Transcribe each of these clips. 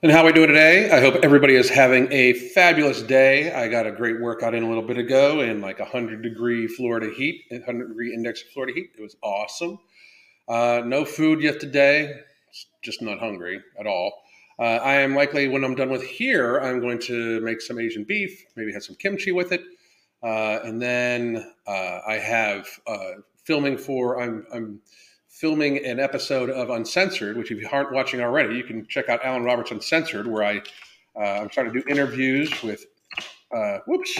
And how we doing today? I hope everybody is having a fabulous day. I got a great workout in a little bit ago in like 100 degree Florida heat, 100 degree index of Florida heat. It was awesome. Uh, no food yet today. Just not hungry at all. Uh, I am likely, when I'm done with here, I'm going to make some Asian beef, maybe have some kimchi with it. Uh, and then uh, I have uh, filming for, I'm, I'm filming an episode of Uncensored, which if you aren't watching already, you can check out Alan Roberts Uncensored, where I uh, I'm trying to do interviews with uh, whoops.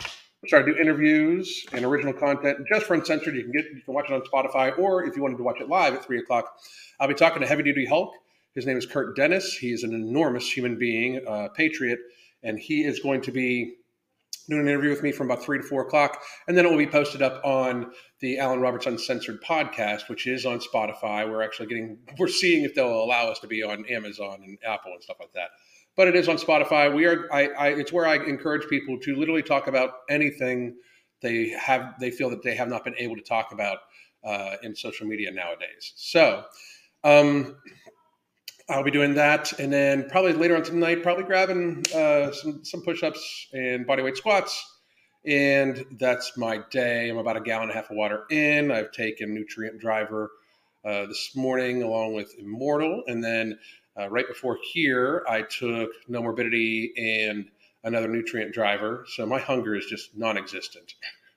I'm trying to do interviews and original content just for Uncensored. You can get you can watch it on Spotify, or if you wanted to watch it live at three o'clock, I'll be talking to Heavy Duty Hulk. His name is Kurt Dennis. He's an enormous human being, uh, patriot, and he is going to be doing an interview with me from about three to four o'clock, and then it will be posted up on the Alan Roberts Uncensored podcast, which is on Spotify. We're actually getting we're seeing if they'll allow us to be on Amazon and Apple and stuff like that. But it is on Spotify. We are I, I it's where I encourage people to literally talk about anything they have they feel that they have not been able to talk about uh, in social media nowadays. So. Um, I'll be doing that, and then probably later on tonight, probably grabbing uh, some some push-ups and bodyweight squats, and that's my day. I'm about a gallon and a half of water in. I've taken Nutrient Driver uh, this morning along with Immortal, and then uh, right before here, I took Nomorbidity and another Nutrient Driver. So my hunger is just non-existent,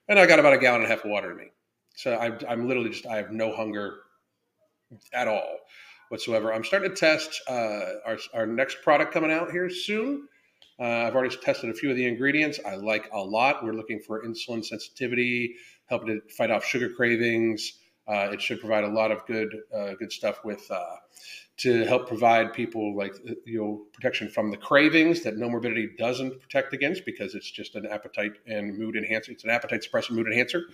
and I got about a gallon and a half of water in me. So I, I'm literally just I have no hunger at all whatsoever. I'm starting to test uh, our, our next product coming out here soon. Uh, I've already tested a few of the ingredients. I like a lot. We're looking for insulin sensitivity, helping to fight off sugar cravings. Uh, it should provide a lot of good uh, good stuff with uh, to help provide people like you know protection from the cravings that Nomorbidity doesn't protect against because it's just an appetite and mood enhancer. It's an appetite suppressor mood enhancer,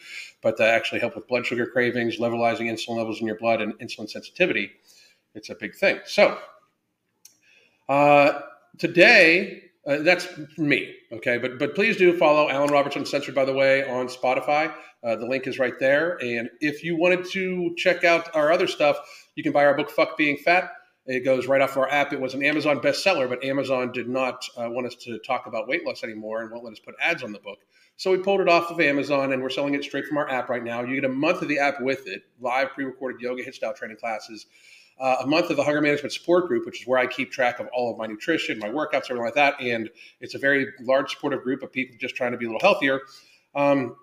but to actually help with blood sugar cravings, levelizing insulin levels in your blood, and insulin sensitivity it's a big thing. So uh, today, uh, that's me. Okay, but but please do follow Alan Roberts Uncensored, by the way, on Spotify. Uh, the link is right there. And if you wanted to check out our other stuff, you can buy our book "Fuck Being Fat." It goes right off our app. It was an Amazon bestseller, but Amazon did not uh, want us to talk about weight loss anymore and won't let us put ads on the book. So we pulled it off of Amazon and we're selling it straight from our app right now. You get a month of the app with it, live pre-recorded yoga HIIT style training classes, uh, a month of the hunger management support group, which is where I keep track of all of my nutrition, my workouts, everything like that. And it's a very large supportive group of people just trying to be a little healthier. Um,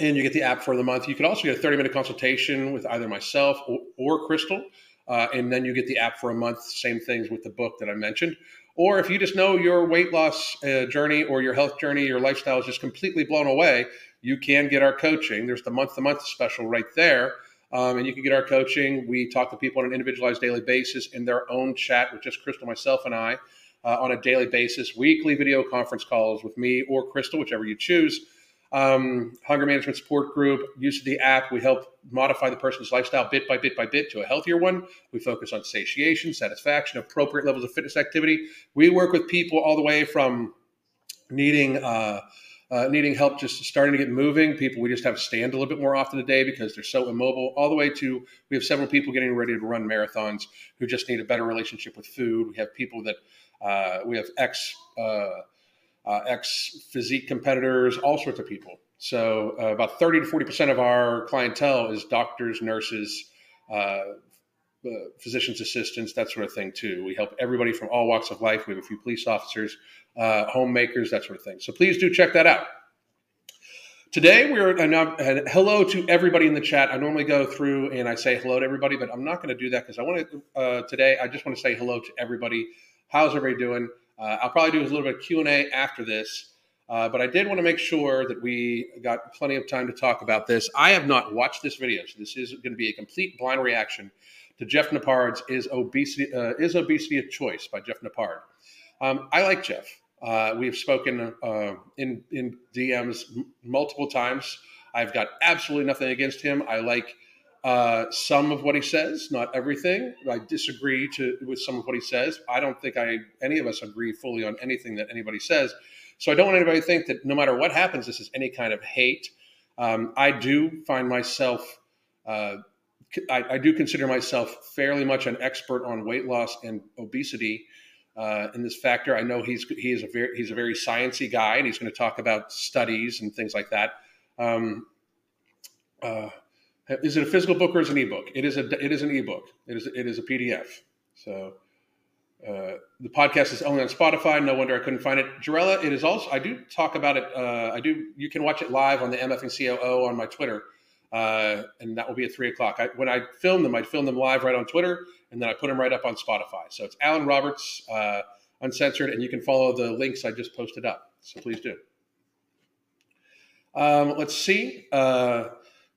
and you get the app for the month. You can also get a 30 minute consultation with either myself or, or Crystal. Uh, and then you get the app for a month. Same things with the book that I mentioned. Or if you just know your weight loss uh, journey or your health journey, your lifestyle is just completely blown away, you can get our coaching. There's the month to month special right there um, and you can get our coaching. We talk to people on an individualized daily basis in their own chat with just Crystal, myself, and I uh, on a daily basis, weekly video conference calls with me or Crystal, whichever you choose. Um, hunger management support group, use of the app. We help modify the person's lifestyle bit by bit by bit to a healthier one. We focus on satiation, satisfaction, appropriate levels of fitness activity. We work with people all the way from needing uh, uh, needing help just starting to get moving. People we just have to stand a little bit more often a day because they're so immobile. All the way to we have several people getting ready to run marathons who just need a better relationship with food. We have people that uh, we have ex uh, uh ex physique competitors, all sorts of people. So uh, about thirty to forty percent of our clientele is doctors, nurses. Uh, physician's assistants, that sort of thing too. We help everybody from all walks of life. We have a few police officers uh, homemakers, that sort of thing. So please do check that out. Today, we're uh, hello to everybody in the chat. I normally go through and I say hello to everybody, but I'm not going to do that because I want to uh, today. I just want to say hello to everybody. How's everybody doing? Uh, I'll probably do a little bit of Q and A after this, uh, but I did want to make sure that we got plenty of time to talk about this. I have not watched this video, so this is going to be a complete blind reaction to Jeff Nippard's "Is Obesity uh, Is Obesity a Choice" by Jeff Nippard. Um, I like Jeff. Uh, we've spoken uh, in in DMs m- multiple times. I've got absolutely nothing against him. I like uh, some of what he says, not everything. I disagree to, with some of what he says. I don't think I any of us agree fully on anything that anybody says. So I don't want anybody to think that no matter what happens, this is any kind of hate. Um, I do find myself. Uh, I, I, do consider myself fairly much an expert on weight loss and obesity uh, in this factor. I know he's he is a very he's a very sciency guy, and he's going to talk about studies and things like that. Um, uh, is it a physical book or is it an ebook? It is a it is an ebook. It is it is a PDF. So uh, the podcast is only on Spotify. No wonder I couldn't find it. Jarella, it is also. I do talk about it. Uh, I do. You can watch it live on the MF and COO on my Twitter, uh, and that will be at three o'clock. I, when I film them, I film them live right on Twitter, and then I put them right up on Spotify. So it's Alan Roberts, uh, uncensored, and you can follow the links I just posted up. So please do. Um, let's see. Uh,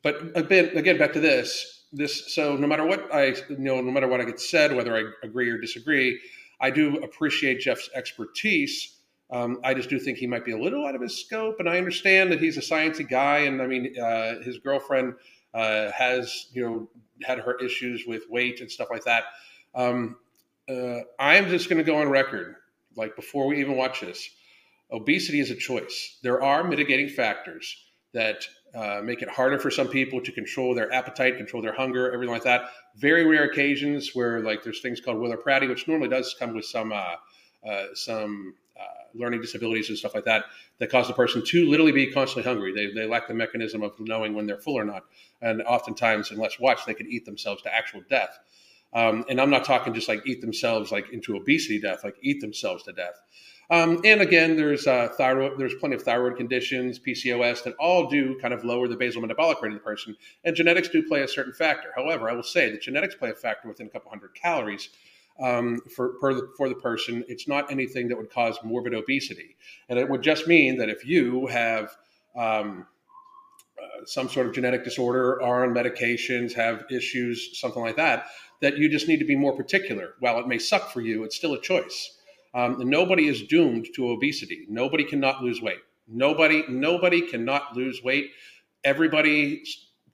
but again, again, back to this. This so no matter what I you know, no matter what I get said, whether I agree or disagree, I do appreciate Jeff's expertise. Um, I just do think he might be a little out of his scope, and I understand that he's a sciencey guy, and I mean, uh, his girlfriend uh, has you know had her issues with weight and stuff like that. Um, uh, I'm just going to go on record, like before we even watch this, obesity is a choice. There are mitigating factors that uh, make it harder for some people to control their appetite, control their hunger, everything like that. Very rare occasions where like there's things called Willer Pratty, which normally does come with some uh, uh, some learning disabilities and stuff like that that cause the person to literally be constantly hungry. They, they lack the mechanism of knowing when they're full or not, and oftentimes, unless watched, they could eat themselves to actual death. Um, and I'm not talking just like eat themselves like into obesity death, like eat themselves to death. Um, and again, there's uh, thyroid. There's plenty of thyroid conditions, PCOS, that all do kind of lower the basal metabolic rate of the person, and genetics do play a certain factor. However, I will say that genetics play a factor within a couple hundred calories um, for the, for the person. It's not anything that would cause morbid obesity, and it would just mean that if you have um, uh, some sort of genetic disorder, are on medications, have issues, something like that, that you just need to be more particular. While it may suck for you, it's still a choice. Um, nobody is doomed to obesity. Nobody cannot lose weight. Nobody, nobody cannot lose weight. Everybody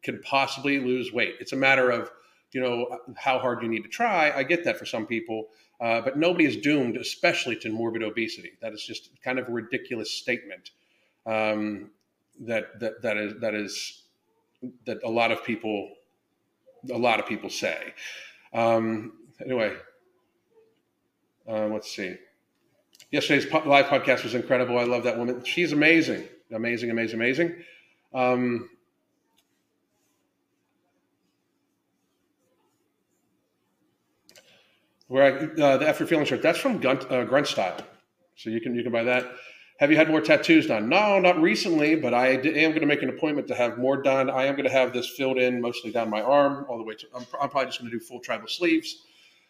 can possibly lose weight. It's a matter of, you know, how hard you need to try. I get that for some people, uh, but nobody is doomed, especially to morbid obesity. That is just kind of a ridiculous statement. Um, that that that is that is that a lot of people a lot of people say. Um, anyway, uh, let's see. Yesterday's live podcast was incredible. I love that woman. She's amazing, amazing, amazing, amazing. Um, where I, uh, the After Feeling shirt, that's from Grunt, uh, Grunt Style, so you can you can buy that. Have you had more tattoos done? No, not recently, but I am going to make an appointment to have more done. I am going to have this filled in mostly down my arm, all the way to. I'm, I'm probably just going to do full tribal sleeves,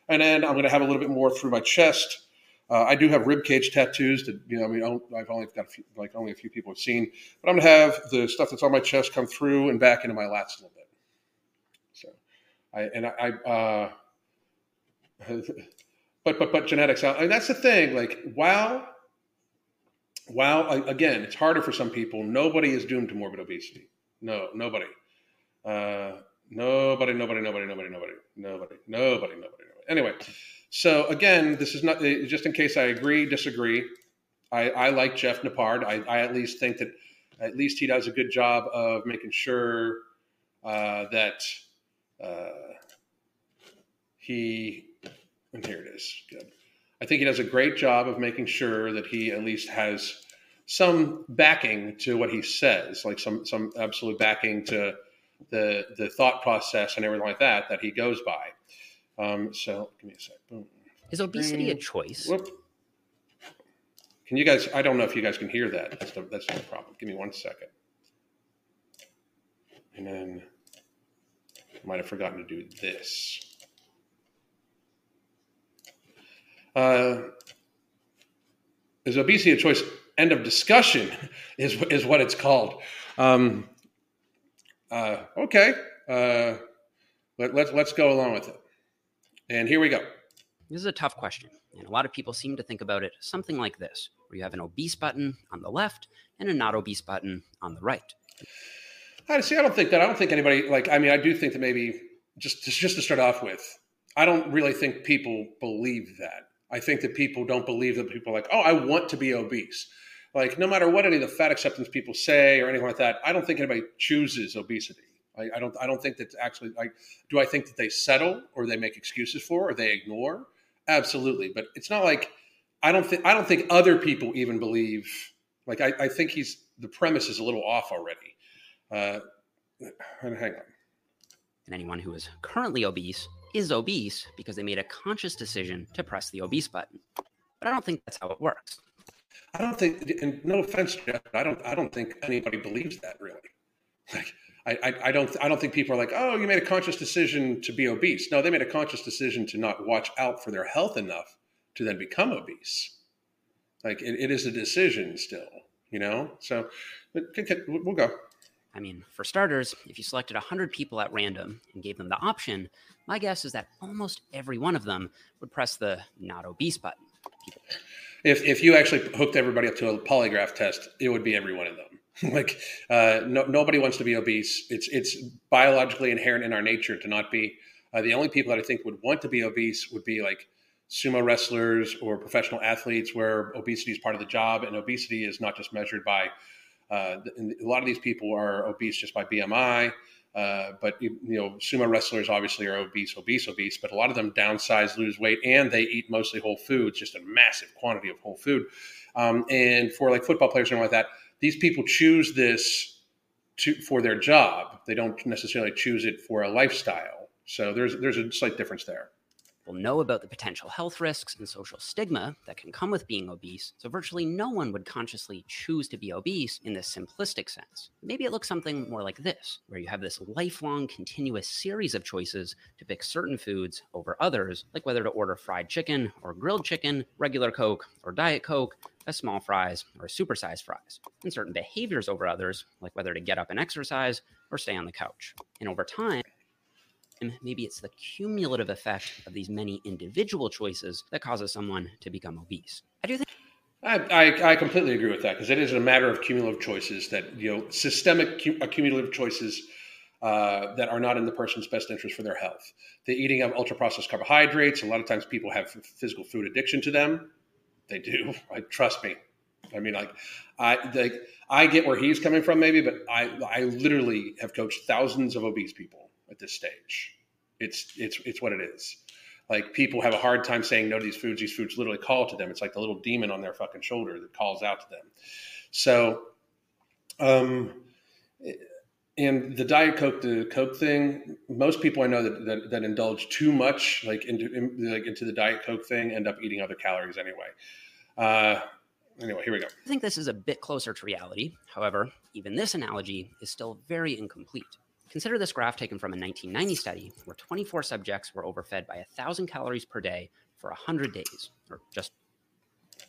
and then I'm going to have a little bit more through my chest. Uh, I do have rib cage tattoos that you know. I mean, I've only got a few, like only a few people have seen, but I'm going to have the stuff that's on my chest come through and back into my lats a little bit. So, I and I. I uh, but but but genetics. And that's the thing. Like, while while again, it's harder for some people. Nobody is doomed to morbid obesity. No, nobody. Uh, nobody, nobody, nobody, nobody, nobody, nobody, nobody, nobody. Anyway, so again, this is not just in case I agree, disagree. I, I like Jeff Nippard. I, I, at least think that at least he does a good job of making sure uh, that uh, he. And here it is. Good. I think he does a great job of making sure that he at least has some backing to what he says, like some some absolute backing to the the thought process and everything like that that he goes by. Um, so give me a sec. Boom. Is obesity a choice? Whoop. Can you guys? I don't know if you guys can hear that. That's the that's the problem. Give me one second. And then I might have forgotten to do this. Uh, is obesity a choice? End of discussion is is what it's called. Um, uh, okay, uh, let, let's let's go along with it. And here we go. This is a tough question, and a lot of people seem to think about it something like this: where you have an obese button on the left and a not obese button on the right. I see. I don't think that. I don't think anybody like. I mean, I do think that maybe just just to start off with, I don't really think people believe that. I think that people don't believe that people are like, oh, I want to be obese. Like, no matter what any of the fat acceptance people say or anything like that, I don't think anybody chooses obesity. I, I don't. I don't think that's actually like. Do I think that they settle or they make excuses for or they ignore? Absolutely, but it's not like I don't think I don't think other people even believe. Like I, I think he's the premise is a little off already. Uh, hang on. And anyone who is currently obese is obese because they made a conscious decision to press the obese button. But I don't think that's how it works. I don't think, and no offense, Jeff, I don't, I don't think anybody believes that really. Like, I, I, I, don't, I don't think people are like, oh, you made a conscious decision to be obese. No, they made a conscious decision to not watch out for their health enough to then become obese. Like, it, it is a decision still, you know. So, we'll go. I mean, for starters, if you selected 100 people at random and gave them the option, my guess is that almost every one of them would press the not obese button. If, if you actually hooked everybody up to a polygraph test, it would be every one of them. like uh, no, nobody wants to be obese. It's it's biologically inherent in our nature to not be. Uh, the only people that I think would want to be obese would be like sumo wrestlers or professional athletes, where obesity is part of the job, and obesity is not just measured by. Uh, a lot of these people are obese just by BMI. Uh, but you know, sumo wrestlers obviously are obese, obese, obese. But a lot of them downsize, lose weight, and they eat mostly whole foods, just a massive quantity of whole food. Um, and for like football players and like that, these people choose this to, for their job. They don't necessarily choose it for a lifestyle. So there's there's a slight difference there will know about the potential health risks and social stigma that can come with being obese, so virtually no one would consciously choose to be obese in this simplistic sense. Maybe it looks something more like this, where you have this lifelong, continuous series of choices to pick certain foods over others, like whether to order fried chicken or grilled chicken, regular Coke or Diet Coke, a small fries or supersized fries, and certain behaviors over others, like whether to get up and exercise or stay on the couch. And over time, maybe it's the cumulative effect of these many individual choices that causes someone to become obese. I do think. I, I, I completely agree with that because it is a matter of cumulative choices that, you know, systemic cumulative choices uh, that are not in the person's best interest for their health. The eating of ultra processed carbohydrates, a lot of times people have physical food addiction to them. They do. Like, trust me. I mean, like, I like, I get where he's coming from, maybe, but I I literally have coached thousands of obese people at this stage. It's it's it's what it is. Like people have a hard time saying no to these foods. These foods literally call to them. It's like the little demon on their fucking shoulder that calls out to them. So, um, and the diet coke, the coke thing. Most people I know that that, that indulge too much, like into in, like into the diet coke thing, end up eating other calories anyway. Uh, anyway, here we go. I think this is a bit closer to reality. However, even this analogy is still very incomplete. Consider this graph taken from a 1990 study where 24 subjects were overfed by 1,000 calories per day for 100 days, or just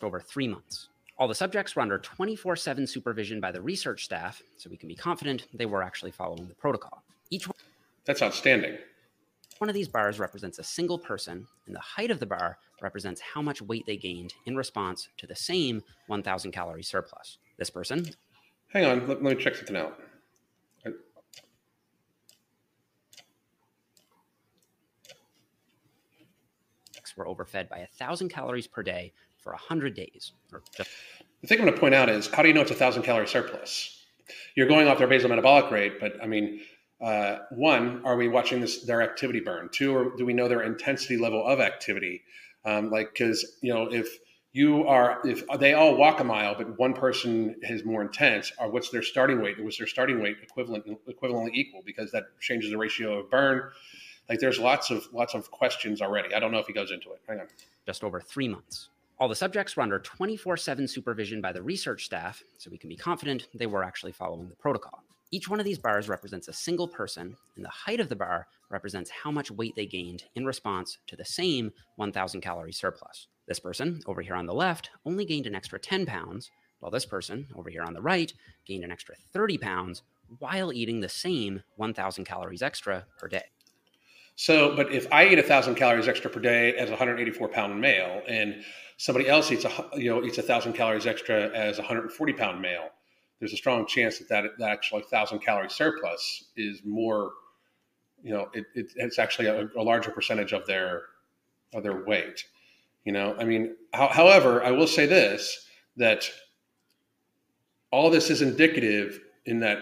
over three months. All the subjects were under 24 7 supervision by the research staff, so we can be confident they were actually following the protocol. Each one, That's outstanding. One of these bars represents a single person, and the height of the bar represents how much weight they gained in response to the same 1,000 calorie surplus. This person. Hang on, let, let me check something out. Were overfed by 1,000 calories per day for 100 days. Just- the thing I'm going to point out is how do you know it's a 1,000 calorie surplus? You're going off their basal metabolic rate, but I mean, uh, one, are we watching this their activity burn? Two, or do we know their intensity level of activity? Um, like, because you know, if you are, if they all walk a mile, but one person is more intense, or what's their starting weight? Was their starting weight equivalent, equivalently equal? Because that changes the ratio of burn like there's lots of lots of questions already. I don't know if he goes into it. Hang on. Just over three months. All the subjects were under 24 7 supervision by the research staff, so we can be confident they were actually following the protocol. Each one of these bars represents a single person, and the height of the bar represents how much weight they gained in response to the same 1,000 calorie surplus. This person, over here on the left, only gained an extra 10 pounds, while this person, over here on the right, gained an extra 30 pounds while eating the same 1,000 calories extra per day. So, but if I eat a thousand calories extra per day as a 184 pound male, and somebody else eats a you know eats a thousand calories extra as a 140 pound male, there's a strong chance that that, that actual thousand calorie surplus is more, you know, it, it, it's actually a, a, larger percentage of their of their weight. You know, I mean, how, however, I will say this that all this is indicative in that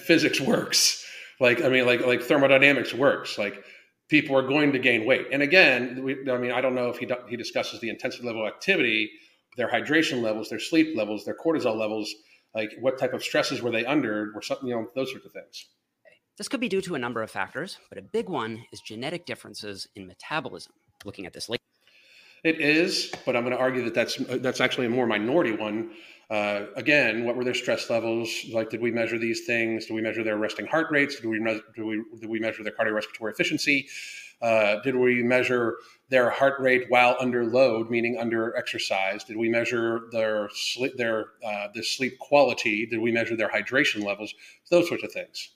physics works like I mean, like like thermodynamics works. Like people are going to gain weight. And again, we, I mean, I don't know if he he discusses the intensity level of activity, their hydration levels, their sleep levels, their cortisol levels, like what type of stresses were they under, or something, you know, those sorts of things. This could be due to a number of factors, but a big one is genetic differences in metabolism. Looking at this later. It is, but I'm going to argue that that's that's actually a more minority one. Uh, again, what were their stress levels? Like, did we measure these things? Did we measure their resting heart rates? Did we measure, did we, did we measure their cardiorespiratory efficiency? Uh, did we measure their heart rate while under load, meaning under exercise? Did we measure their their uh, sleep quality? Did we measure their hydration levels? Those sorts of things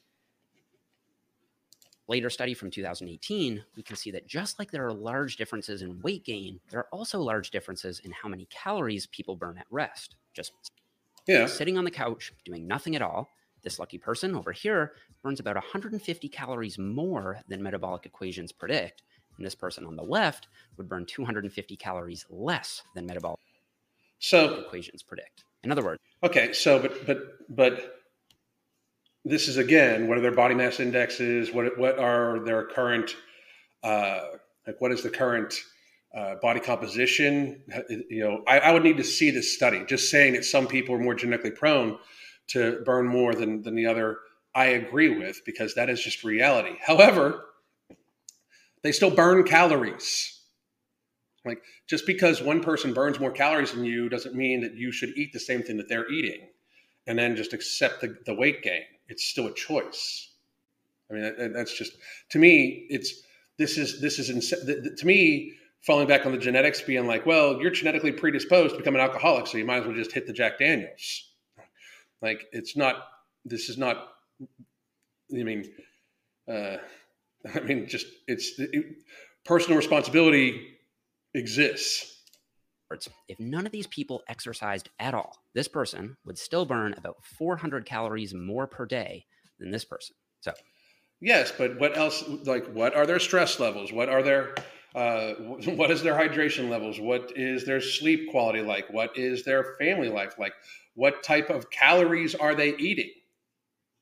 later study from 2018, we can see that just like there are large differences in weight gain, there are also large differences in how many calories people burn at rest. Just yeah. sitting on the couch doing nothing at all. This lucky person over here burns about 150 calories more than metabolic equations predict. And this person on the left would burn 250 calories less than metabolic so equations predict. In other words, okay, so but but but this is again what are their body mass indexes what what are their current uh, like what is the current uh, body composition you know I, I, would need to see this study just saying that some people are more genetically prone to burn more than than the other i agree with because that is just reality however they still burn calories like just because one person burns more calories than you doesn't mean that you should eat the same thing that they're eating and then just accept the, the weight gain it's still a choice. I mean, that's just to me. It's this is this is to me falling back on the genetics, being like, well, you're genetically predisposed to become an alcoholic, so you might as well just hit the Jack Daniels. Like it's not. This is not. I mean, uh, I mean, just it's it, personal responsibility exists. If none of these people exercised at all, this person would still burn about 400 calories more per day than this person. So, yes, but what else? Like, what are their stress levels? What are their uh, what is their hydration levels? What is their sleep quality like? What is their family life like? What type of calories are they eating?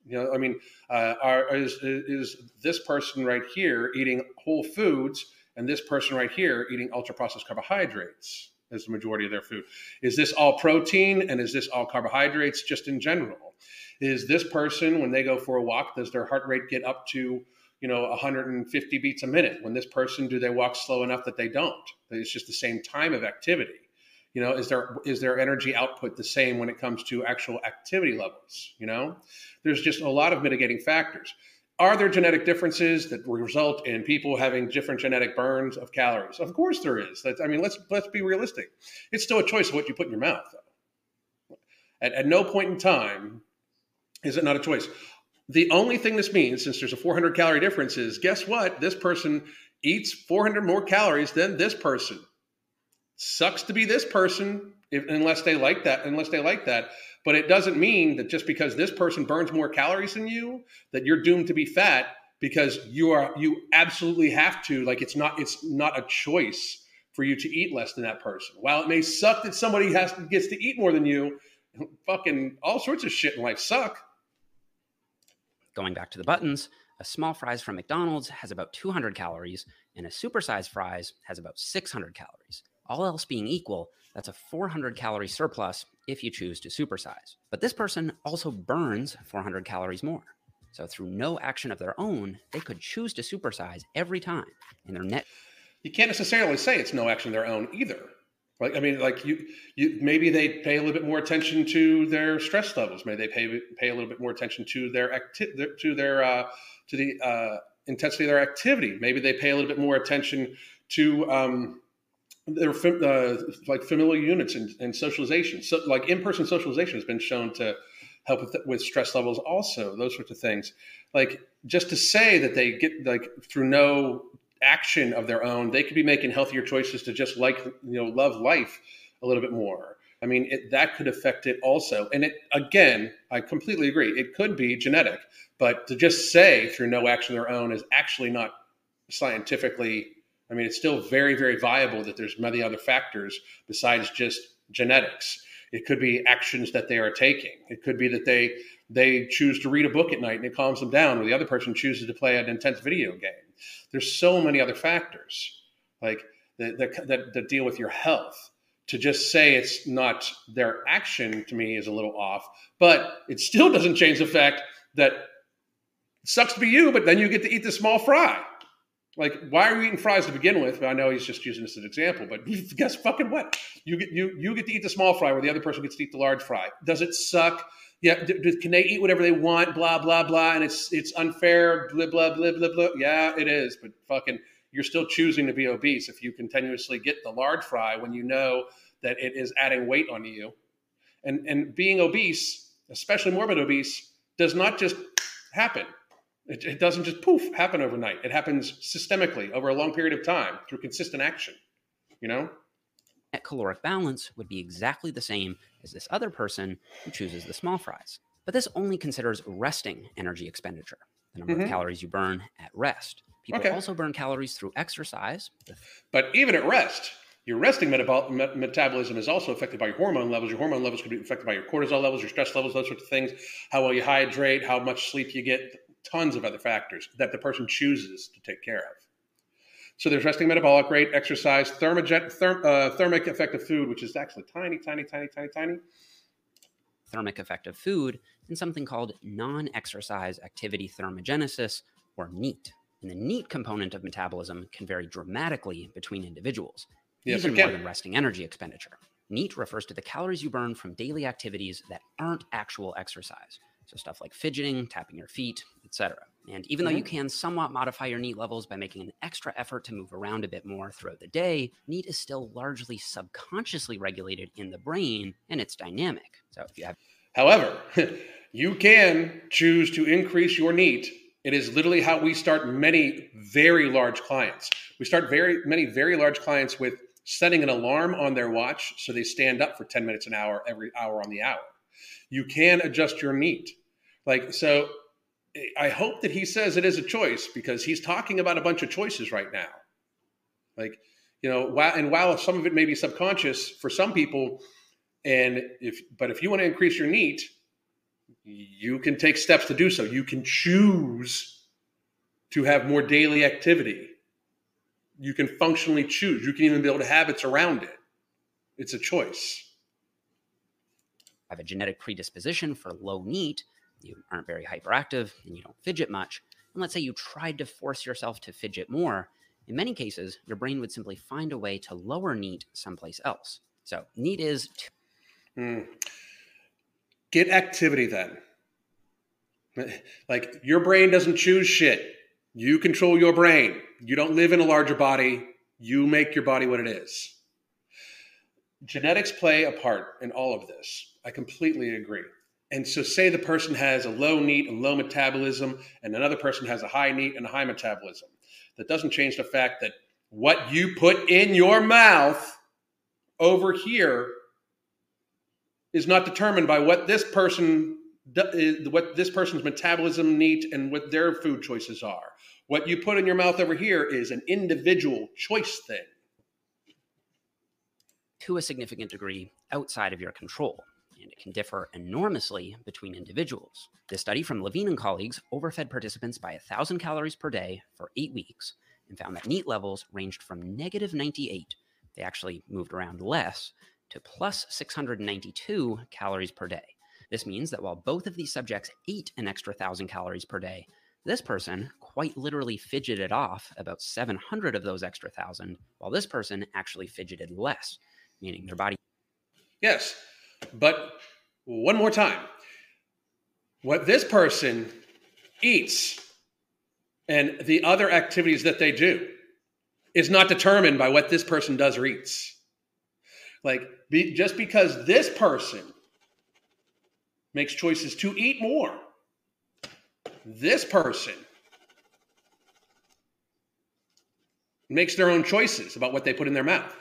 You know, I mean, uh, are, is, is this person right here eating whole foods and this person right here eating ultra processed carbohydrates? as the majority of their food. Is this all protein and is this all carbohydrates just in general? Is this person, when they go for a walk, does their heart rate get up to, you know, 150 beats a minute? When this person, do they walk slow enough that they don't? It's just the same time of activity. You know, is there is their energy output the same when it comes to actual activity levels? You know, there's just a lot of mitigating factors are there genetic differences that result in people having different genetic burns of calories? Of course there is. I mean, let's let's be realistic. It's still a choice of what you put in your mouth. At, at no point in time is it not a choice. The only thing this means, since there's a 400 calorie difference, is guess what? This person eats 400 more calories than this person. Sucks to be this person, if, unless they like that. Unless they like that. But it doesn't mean that just because this person burns more calories than you, that you're doomed to be fat because you are you absolutely have to. Like it's not it's not a choice for you to eat less than that person. While it may suck that somebody has gets to eat more than you, fucking all sorts of shit in life suck. Going back to the buttons, a small fries from McDonald's has about 200 calories, and a supersized fries has about 600 calories. All else being equal, that's a 400 calorie surplus if you choose to supersize. But this person also burns 400 calories more. So through no action of their own, they could choose to supersize every time and their net you can't necessarily say it's no action of their own either. Like I mean, like you, you maybe they pay a little bit more attention to their stress levels. Maybe they pay pay a little bit more attention to their acti- to their uh, to the uh, intensity of their activity. Maybe they pay a little bit more attention to um, they're uh, like familial units and, and, socialization. So, like in-person socialization has been shown to help with, with stress levels. Also, those sorts of things. Like just to say that they get like through no action of their own, they could be making healthier choices to just like you know love life a little bit more. I mean, it, that could affect it also. And it again, I completely agree. It could be genetic, but to just say through no action of their own is actually not scientifically I mean, it's still very, very viable that there's many other factors besides just genetics. It could be actions that they are taking. It could be that they they choose to read a book at night and it calms them down, or the other person chooses to play an intense video game. There's so many other factors, like that, that, that, deal with your health. To just say it's not their action to me is a little off, but it still doesn't change the fact that sucks to be you, but then you get to eat the small fry. Like, why are you eating fries to begin with? I know he's just using this as an example, but guess fucking what? You get you you get to eat the small fry, where the other person gets to eat the large fry. Does it suck? Yeah. Can they eat whatever they want? Blah blah blah, and it's it's unfair. Blah blah blah blah blah. Yeah, it is. But fucking, you're still choosing to be obese if you continuously get the large fry when you know that it is adding weight on you. And and being obese, especially morbid obese, does not just happen it, it doesn't just poof happen overnight. It happens systemically over a long period of time through consistent action. You know? Net caloric balance would be exactly the same as this other person who chooses the small fries. But this only considers resting energy expenditure, the number mm-hmm. of calories you burn at rest. People okay. also burn calories through exercise. But even at rest, your resting metabol- me- metabolism is also affected by your hormone levels. Your hormone levels could be affected by your cortisol levels, your stress levels, those sorts of things. How well you hydrate, how much sleep you get, tons of other factors that the person chooses to take care of. So there's resting metabolic rate, exercise, thermogen, therm, uh, thermic effect of food, which is actually tiny, tiny, tiny, tiny, tiny. Thermic effect of food, and something called non exercise activity thermogenesis, or NEAT. And the NEAT component of metabolism can vary dramatically between individuals, yes, even more than resting energy expenditure. NEAT refers to the calories you burn from daily activities that aren't actual exercise. So stuff like fidgeting, tapping your feet, etc. And even mm-hmm. though you can somewhat modify your NEAT levels by making an extra effort to move around a bit more throughout the day, NEAT is still largely subconsciously regulated in the brain and it's dynamic. So if you have However, you can choose to increase your NEAT. It is literally how we start many very large clients. We start very many very large clients with setting an alarm on their watch so they stand up for 10 minutes an hour every hour on the hour you can adjust your NEAT. Like, so I hope that he says it is a choice because he's talking about a bunch of choices right now. Like, you know, while, and while some of it may be subconscious for some people, and if, but if you want to increase your NEAT, you can take steps to do so. You can choose to have more daily activity. You can functionally choose. You can even build habits around it. It's a choice I have a genetic predisposition for low NEAT, you aren't very hyperactive, and you don't fidget much, and let's say you tried to force yourself to fidget more, in many cases, your brain would simply find a way to lower NEAT someplace else. So NEAT is. T- mm. Get activity then. Like your brain doesn't choose shit. You control your brain. You don't live in a larger body. You make your body what it is. Genetics play a part in all of this. I completely agree. And so, say the person has a low NEAT and low metabolism, and another person has a high NEAT and a high metabolism. That doesn't change the fact that what you put in your mouth over here is not determined by what this person eh, what this person's metabolism NEAT and what their food choices are. What you put in your mouth over here is an individual choice thing. To a significant degree outside of your control and it can differ enormously between individuals. This study from Levine and colleagues overfed participants by 1,000 calories per day for eight weeks and found that NEAT levels ranged from negative 98, they actually moved around less, to plus 692 calories per day. This means that while both of these subjects ate an extra 1,000 calories per day, this person quite literally fidgeted off about 700 of those extra 1,000, while this person actually fidgeted less, meaning their body. Yes, but one more time what this person eats and the other activities that they do is not determined by what this person does or eats. Like, be, just because this person makes choices to eat more, this person makes their own choices about what they put in their mouth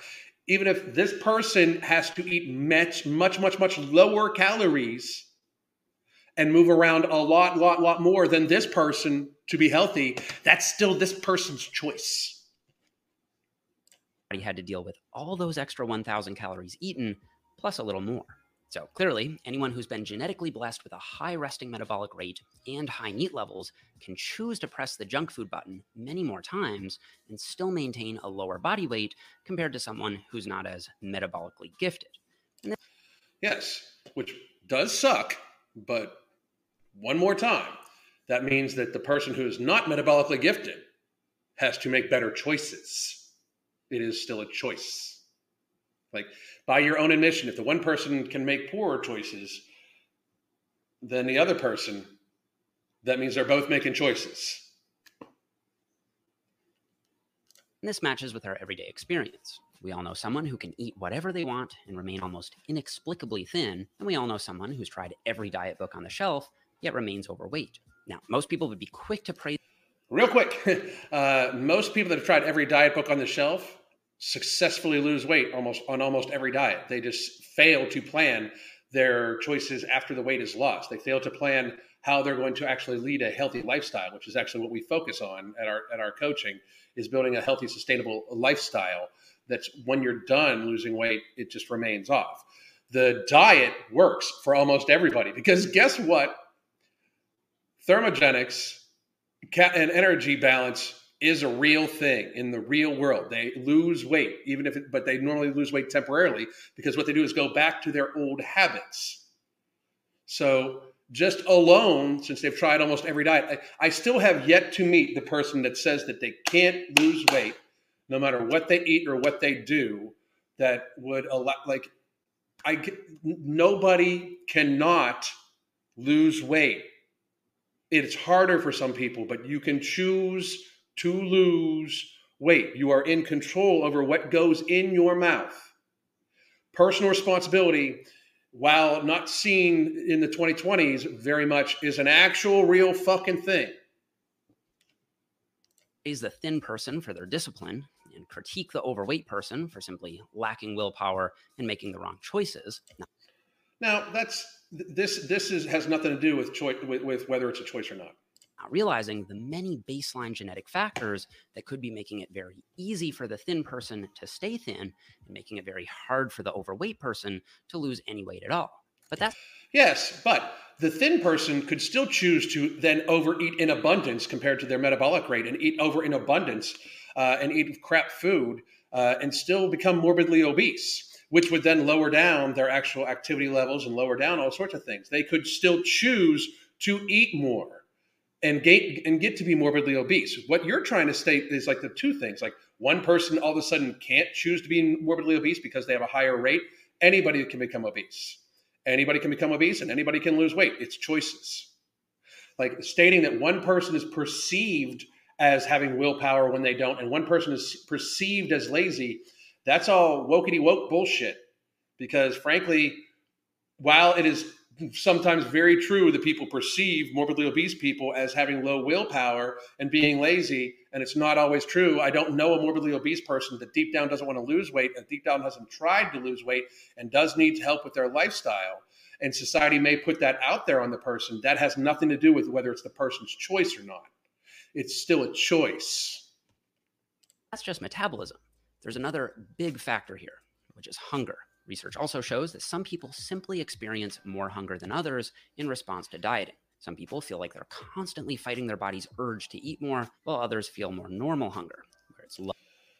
even if this person has to eat much, much, much, much lower calories and move around a lot, lot, lot more than this person to be healthy, that's still this person's choice. He had to deal with all those extra 1,000 calories eaten plus a little more. So clearly, anyone who's been genetically blessed with a high resting metabolic rate and high NEAT levels can choose to press the junk food button many more times and still maintain a lower body weight compared to someone who's not as metabolically gifted. Yes, which does suck, but one more time, that means that the person who is not metabolically gifted has to make better choices. It is still a choice. Like by your own admission, if the one person can make poorer choices than the other person, that means they're both making choices. And this matches with our everyday experience. We all know someone who can eat whatever they want and remain almost inexplicably thin, and we all know someone who's tried every diet book on the shelf yet remains overweight. Now, most people would be quick to praise. Real quick, uh, most people that have tried every diet book on the shelf successfully lose weight almost on almost every diet. They just fail to plan their choices after the weight is lost. They fail to plan how they're going to actually lead a healthy lifestyle, which is actually what we focus on at our at our coaching is building a healthy, sustainable lifestyle. That's when you're done losing weight, it just remains off. The diet works for almost everybody because guess what? Thermogenics and energy balance is a real thing in the real world. They lose weight, even if, it, but they normally lose weight temporarily because what they do is go back to their old habits. So, just alone, since they've tried almost every diet, I, I still have yet to meet the person that says that they can't lose weight no matter what they eat or what they do. That would allow, like, I nobody cannot lose weight. It's harder for some people, but you can choose to lose weight. You are in control over what goes in your mouth. Personal responsibility, while not seen in the 2020s very much, is an actual real fucking thing. Praise the thin person for their discipline and critique the overweight person for simply lacking willpower and making the wrong choices. Now, that's this. This is has nothing to do with choice with, with whether it's a choice or not not realizing the many baseline genetic factors that could be making it very easy for the thin person to stay thin and making it very hard for the overweight person to lose any weight at all. But that's yes, but the thin person could still choose to then overeat in abundance compared to their metabolic rate and eat over in abundance uh, and eat crap food uh, and still become morbidly obese, which would then lower down their actual activity levels and lower down all sorts of things. They could still choose to eat more and get and get to be morbidly obese. What you're trying to state is like the two things. Like one person all of a sudden can't choose to be morbidly obese because they have a higher rate. Anybody can become obese. Anybody can become obese and anybody can lose weight. It's choices. Like stating that one person is perceived as having willpower when they don't, and one person is perceived as lazy, that's all wokey woke bullshit. Because frankly, while it is sometimes very true that people perceive morbidly obese people as having low willpower and being lazy and it's not always true. I don't know a morbidly obese person that deep down doesn't want to lose weight and deep down hasn't tried to lose weight and does need help with their lifestyle. And society may put that out there on the person. That has nothing to do with whether it's the person's choice or not. It's still a choice. That's just metabolism. There's another big factor here which is hunger Research also shows that some people simply experience more hunger than others in response to dieting. Some people feel like they're constantly fighting their body's urge to eat more, while others feel more normal hunger, where it's low.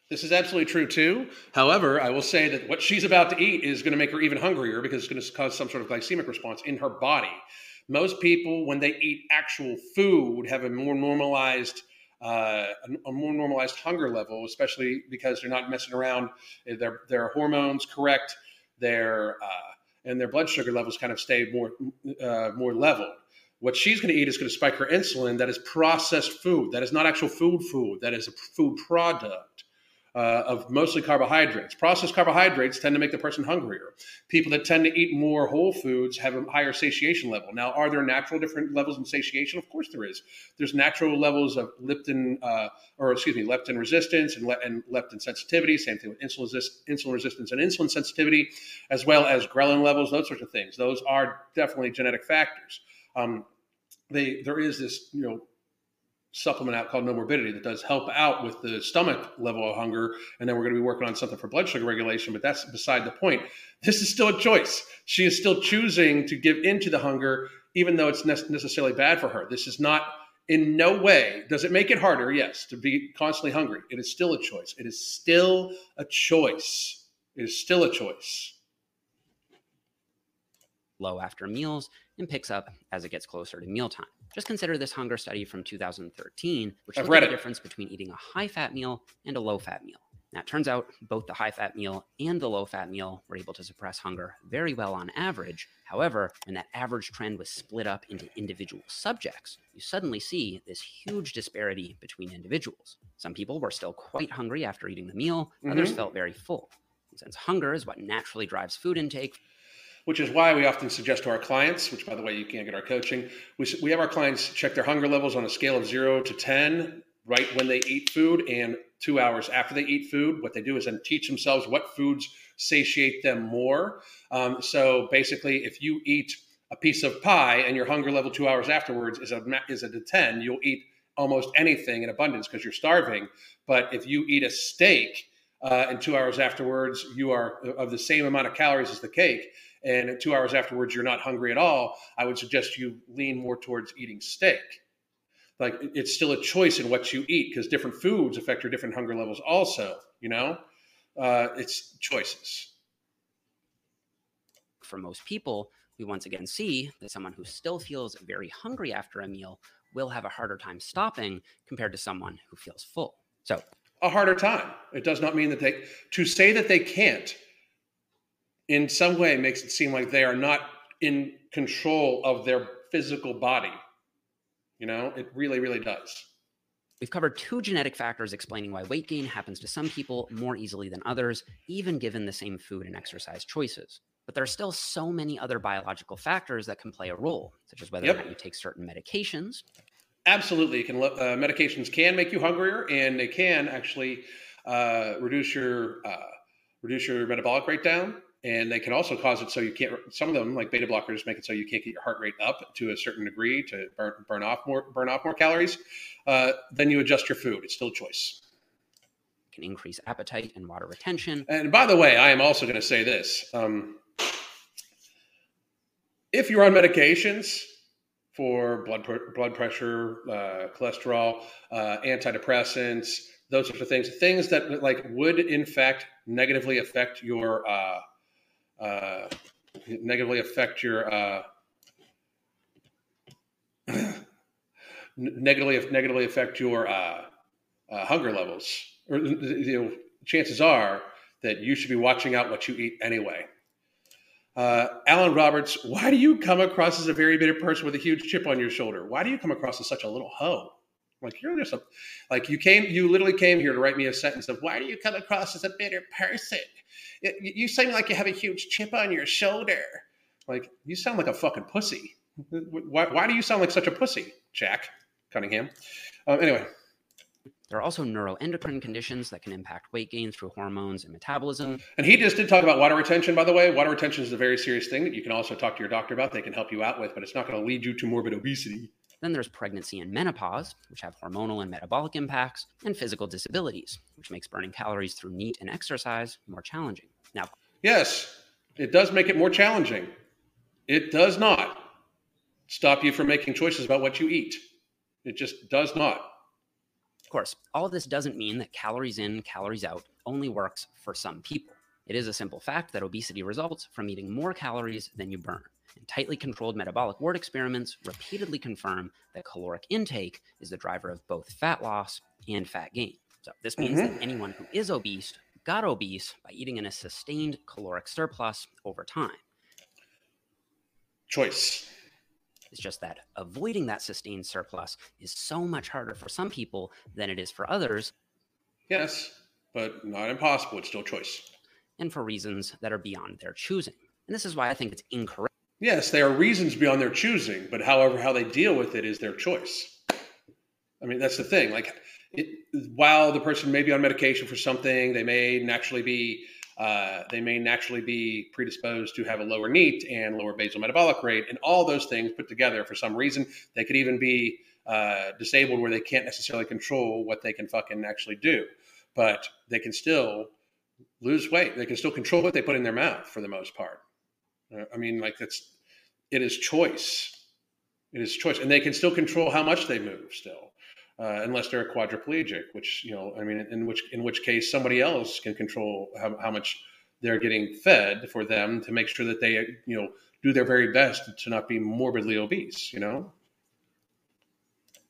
This is absolutely true too. However, I will say that what she's about to eat is going to make her even hungrier because it's going to cause some sort of glycemic response in her body. Most people, when they eat actual food, have a more normalized uh, a, a, more normalized hunger level, especially because they're not messing around. Their their hormones correct their uh, and their blood sugar levels kind of stay more uh, more leveled. What she's going to eat is going to spike her insulin. That is processed food. That is not actual food. Food. That is a food product uh, of mostly carbohydrates. Processed carbohydrates tend to make the person hungrier. People that tend to eat more whole foods have a higher satiation level. Now, are there natural different levels in satiation? Of course, there is. There's natural levels of leptin, uh, or excuse me, leptin resistance and, le- and, leptin sensitivity. Same thing with insulin, resist- insulin resistance and insulin sensitivity, as well as ghrelin levels. Those sorts of things. Those are definitely genetic factors. Um, they, there is this, you know, supplement out called Nomorbidity that does help out with the stomach level of hunger. And then we're going to be working on something for blood sugar regulation, but that's beside the point. This is still a choice. She is still choosing to give into the hunger, even though it's necessarily bad for her. This is not in no way does it make it harder, yes, to be constantly hungry. It is still a choice. It is still a choice. It is still a choice. Low after meals and picks up as it gets closer to mealtime. Just consider this hunger study from 2013, which I've looked at the difference between eating a high fat meal and a low fat meal. Now, it turns out both the high fat meal and the low fat meal were able to suppress hunger very well on average. However, when that average trend was split up into individual subjects, you suddenly see this huge disparity between individuals. Some people were still quite hungry after eating the meal, mm-hmm. others felt very full. And since hunger is what naturally drives food intake, which is why we often suggest to our clients, which by the way, you can't get our coaching, we, we have our clients check their hunger levels on a scale of zero to 10 right when they eat food and two hours after they eat food. What they do is then teach themselves what foods satiate them more. Um, so basically, if you eat a piece of pie and your hunger level two hours afterwards is a, is at a 10, you'll eat almost anything in abundance because you're starving. But if you eat a steak uh, and two hours afterwards, you are of the same amount of calories as the cake and two hours afterwards you're not hungry at all, I would suggest you lean more towards eating steak. Like it's still a choice in what you eat because different foods affect your different hunger levels. Also, you know, uh, it's choices. For most people, we once again see that someone who still feels very hungry after a meal will have a harder time stopping compared to someone who feels full. So, a harder time. It does not mean that they, to say that they can't in some way makes it seem like they are not in control of their physical body. You know, it really, really does. We've covered two genetic factors explaining why weight gain happens to some people more easily than others, even given the same food and exercise choices. But there are still so many other biological factors that can play a role, such as whether yep. or not you take certain medications. Absolutely, can uh, medications can make you hungrier, and they can actually uh, reduce your uh, reduce your metabolic rate down and they can also cause it so you can't some of them like beta blockers make it so you can't get your heart rate up to a certain degree to burn, burn off more burn off more calories uh, then you adjust your food. It's still choice. Can increase appetite and water retention. And by the way i am also going to say this um, if you're on medications for blood blood pressure uh, cholesterol uh, antidepressants those sorts of things things that like would in fact negatively affect your uh, uh, negatively affect your uh, negatively negatively affect your uh, uh, hunger levels. Or you know, chances are that you should be watching out what you eat anyway. Uh, Alan Roberts, why do you come across as a very bitter person with a huge chip on your shoulder? Why do you come across as such a little hoe? Like you're just a, like you came, you literally came here to write me a sentence of why do you come across as a bitter person? It, you seem like you have a huge chip on your shoulder. Like you sound like a fucking pussy. Why, why do you sound like such a pussy, Jack Cunningham? Um, anyway. There are also neuroendocrine conditions that can impact weight gain through hormones and metabolism. And he just did talk about water retention, by the way. Water retention is a very serious thing that you can also talk to your doctor about. They can help you out with, but it's not going to lead you to morbid obesity. Then there's pregnancy and menopause, which have hormonal and metabolic impacts, and physical disabilities, which makes burning calories through NEAT and exercise more challenging. Now, yes, it does make it more challenging. It does not stop you from making choices about what you eat. It just does not. Of course, all of this doesn't mean that calories in, calories out only works for some people. It is a simple fact that obesity results from eating more calories than you burn and tightly controlled metabolic ward experiments repeatedly confirm that caloric intake is the driver of both fat loss and fat gain. So this means mm-hmm. that anyone who is obese got obese by eating in a sustained caloric surplus over time. Choice. It's just that avoiding that sustained surplus is so much harder for some people than it is for others. Yes, but not impossible. It's still choice. And for reasons that are beyond their choosing. And this is why I think it's incorrect Yes, there are reasons beyond their choosing, but however, how they deal with it is their choice. I mean, that's the thing. Like, it, while the person may be on medication for something, they may naturally be uh, they may naturally be predisposed to have a lower NEAT and lower basal metabolic rate, and all those things put together for some reason. They could even be uh, disabled where they can't necessarily control what they can fucking actually do, but they can still lose weight. They can still control what they put in their mouth for the most part. Uh, I mean, like that's it is choice. It is choice, and they can still control how much they move still. Uh, unless they're a quadriplegic, which you know, I mean, in which in which case somebody else can control how, how much they're getting fed for them to make sure that they you know do their very best to not be morbidly obese. You know,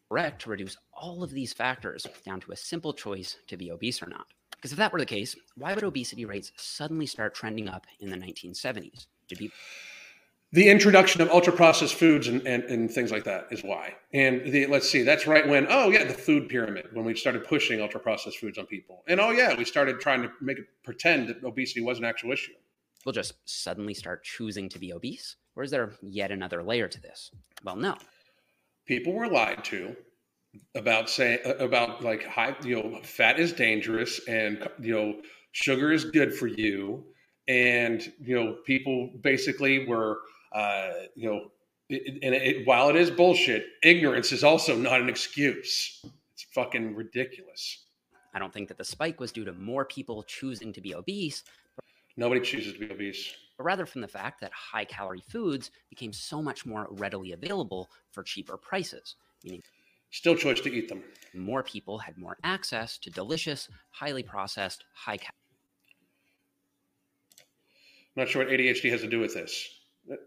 correct to reduce all of these factors down to a simple choice to be obese or not. Because if that were the case, why would obesity rates suddenly start trending up in the 1970s? Did people the introduction of ultra processed foods and, and, and, things like that is why. And the, let's see, that's right when, oh, yeah, the food pyramid, when we started pushing ultra processed foods on people. And oh, yeah, we started trying to make it pretend that obesity was an actual issue. We'll just suddenly start choosing to be obese? Or is there yet another layer to this? Well, no. People were lied to about saying, about like high, you know, fat is dangerous and, you know, sugar is good for you. And, you know, people basically were, uh, you know, it, and it, while it is bullshit, ignorance is also not an excuse. It's fucking ridiculous. I don't think that the spike was due to more people choosing to be obese. Nobody chooses to be obese. But rather from the fact that high calorie foods became so much more readily available for cheaper prices, meaning still choice to eat them. More people had more access to delicious, highly processed, high calorie. Not sure what ADHD has to do with this.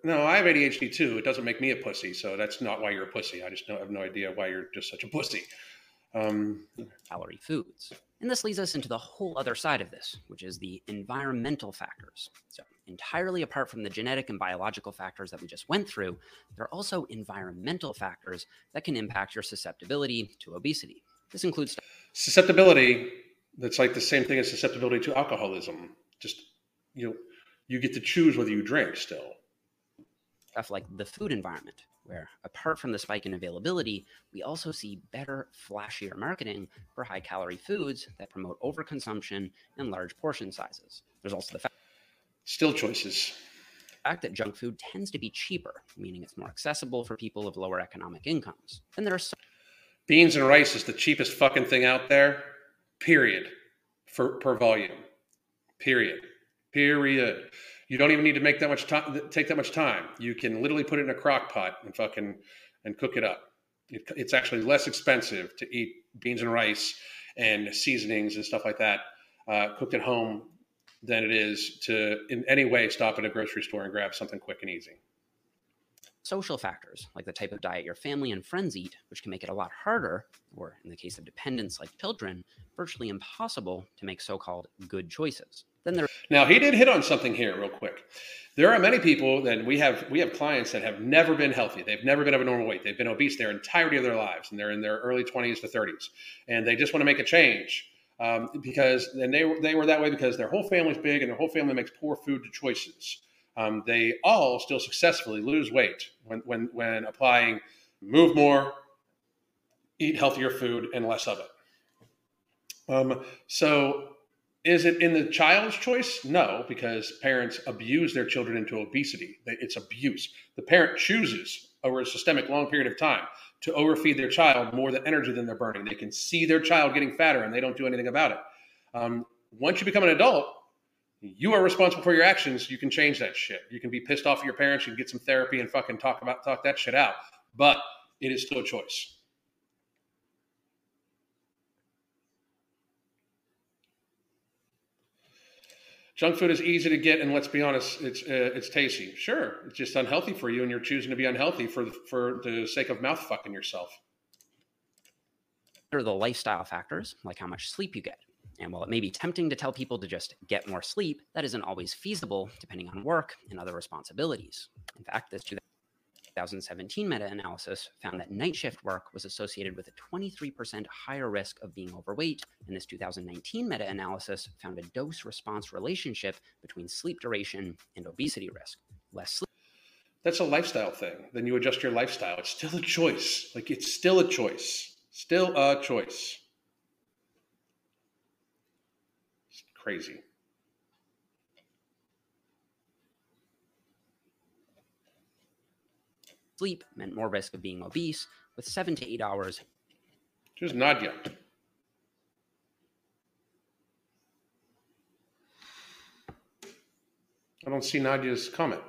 No, I have ADHD too. It doesn't make me a pussy, so that's not why you're a pussy. I just have no idea why you're just such a pussy. Um, calorie foods. And this leads us into the whole other side of this, which is the environmental factors. So, entirely apart from the genetic and biological factors that we just went through, there are also environmental factors that can impact your susceptibility to obesity. This includes susceptibility that's like the same thing as susceptibility to alcoholism. Just, you know, you get to choose whether you drink still stuff like the food environment, where apart from the spike in availability, we also see better, flashier marketing for high calorie foods that promote overconsumption and large portion sizes. There's also the fact still choices. The fact that junk food tends to be cheaper, meaning it's more accessible for people of lower economic incomes. And there are some beans and rice is the cheapest fucking thing out there. Period. For per volume. Period. Period. You don't even need to make that much time, take that much time. You can literally put it in a crock pot and fucking and cook it up. It, it's actually less expensive to eat beans and rice and seasonings and stuff like that uh, cooked at home than it is to in any way stop at a grocery store and grab something quick and easy. Social factors, like the type of diet your family and friends eat, which can make it a lot harder, or in the case of dependents like children, virtually impossible to make so called good choices. Then there. Now he did hit on something here, real quick. There are many people that we have we have clients that have never been healthy. They've never been of a normal weight. They've been obese their entirety of their lives, and they're in their early twenties to thirties, and they just want to make a change um, because and they they were that way because their whole family's big and their whole family makes poor food choices. Um, they all still successfully lose weight when when when applying move more, eat healthier food, and less of it. Um, so is it in the child's choice? No, because parents abuse their children into obesity. It's abuse. The parent chooses over a systemic long period of time to overfeed their child more than energy than they're burning. They can see their child getting fatter and they don't do anything about it. Um, once you become an adult, you are responsible for your actions. You can change that shit. You can be pissed off at your parents. You can get some therapy and fucking talk about talk that shit out. But it is still a choice. Junk food is easy to get, and let's be honest, it's uh, it's tasty. Sure, it's just unhealthy for you, and you're choosing to be unhealthy for the, for the sake of mouth fucking yourself. There are the lifestyle factors, like how much sleep you get. And while it may be tempting to tell people to just get more sleep, that isn't always feasible depending on work and other responsibilities. In fact, this 2017 meta analysis found that night shift work was associated with a 23% higher risk of being overweight. And this 2019 meta analysis found a dose response relationship between sleep duration and obesity risk. Less sleep. That's a lifestyle thing. Then you adjust your lifestyle. It's still a choice. Like it's still a choice. Still a choice. It's crazy. Sleep meant more risk of being obese, with seven to eight hours. Just Nadia. I don't see Nadia's comment.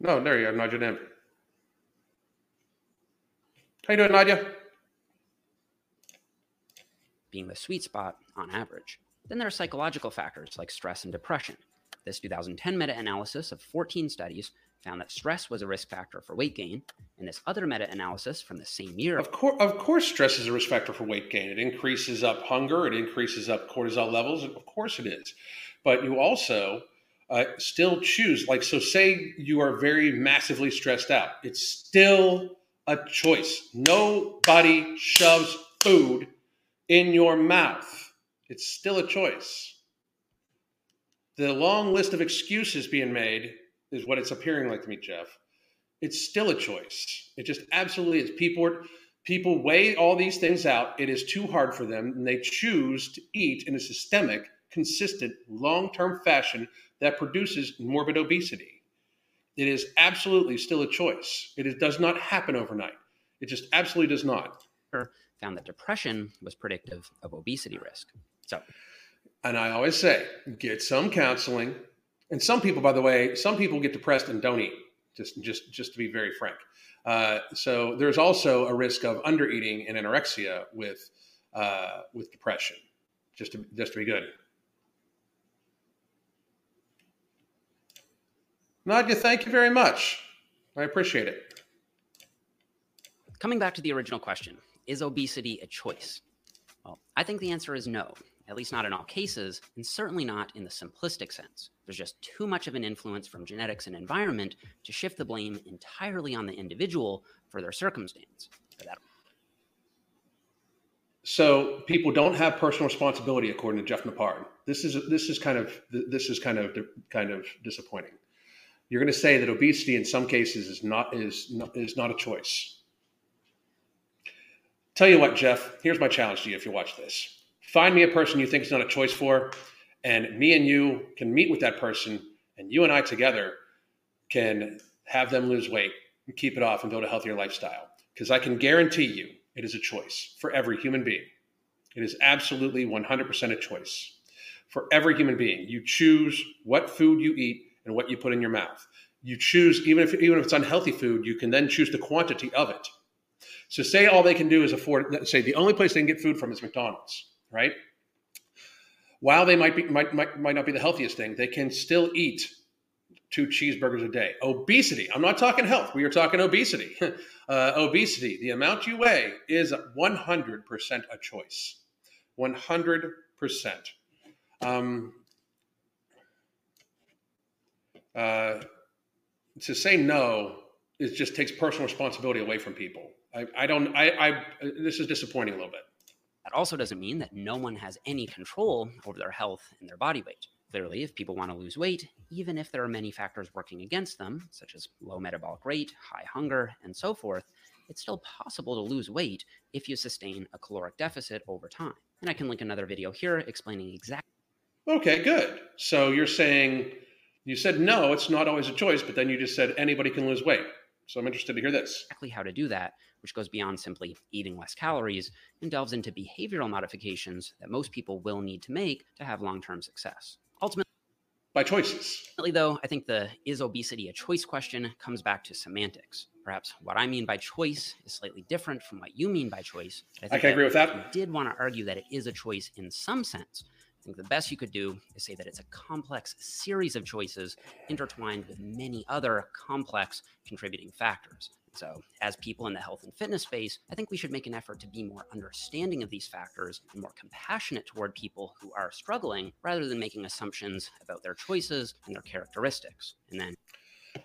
No, there you are, Nadia Denver. How you doing, Nadia? Being the sweet spot on average. Then there are psychological factors like stress and depression. This 2010 meta analysis of 14 studies found that stress was a risk factor for weight gain, and this other meta analysis from the same year. Of course, of course, stress is a risk factor for weight gain. It increases up hunger, it increases up cortisol levels. Of course, it is. But you also uh, still choose, like, so say you are very massively stressed out, it's still a choice. Nobody shoves food in your mouth, it's still a choice. The long list of excuses being made is what it's appearing like to me, Jeff. It's still a choice. It just absolutely is. People are, people weigh all these things out. It is too hard for them, and they choose to eat in a systemic, consistent, long-term fashion that produces morbid obesity. It is absolutely still a choice. It is, does not happen overnight. It just absolutely does not. Found that depression was predictive of obesity risk. So, and I always say, get some counseling. And some people, by the way, some people get depressed and don't eat. Just, just, just to be very frank. Uh, so there's also a risk of undereating and anorexia with, uh, with depression. Just to, just to be good. Nadia, thank you very much. I appreciate it. Coming back to the original question, is obesity a choice? Well, I think the answer is no at least not in all cases, and certainly not in the simplistic sense. There's just too much of an influence from genetics and environment to shift the blame entirely on the individual for their circumstance. For. So people don't have personal responsibility, according to Jeff Nippard. This is this is kind of this is kind of kind of disappointing. You're going to say that obesity in some cases is not is not, is not a choice. Tell you what, Jeff. Here's my challenge to you. If you watch this, Find me a person you think is not a choice for, and me and you can meet with that person, and you and I together can have them lose weight and keep it off and build a healthier lifestyle. Because I can guarantee you it is a choice for every human being. It is absolutely 100% a choice for every human being. You choose what food you eat and what you put in your mouth. You choose, even if, even if it's unhealthy food, you can then choose the quantity of it. So, say all they can do is afford, say, the only place they can get food from is McDonald's right? While they might be might, might, might not be the healthiest thing, they can still eat two cheeseburgers a day. Obesity. I'm not talking health. We are talking obesity. uh, obesity. The amount you weigh is 100% a choice. 100%. Um, uh, to say no it just takes personal responsibility away from people. I, I don't. I, I. This is disappointing a little bit. That also doesn't mean that no one has any control over their health and their body weight. Clearly, if people want to lose weight, even if there are many factors working against them, such as low metabolic rate, high hunger, and so forth, it's still possible to lose weight if you sustain a caloric deficit over time. And I can link another video here explaining exactly. Okay, good. So you're saying you said no, it's not always a choice, but then you just said anybody can lose weight. So I'm interested to hear this. Exactly how to do that, which goes beyond simply eating less calories and delves into behavioral modifications that most people will need to make to have long term success. Ultimately, by choices. Ultimately, though, I think the is obesity a choice question comes back to semantics. Perhaps what I mean by choice is slightly different from what you mean by choice. I, I can agree with that. I did want to argue that it is a choice in some sense, I think the best you could do is say that it's a complex series of choices intertwined with many other complex contributing factors. So, as people in the health and fitness space, I think we should make an effort to be more understanding of these factors and more compassionate toward people who are struggling rather than making assumptions about their choices and their characteristics. And then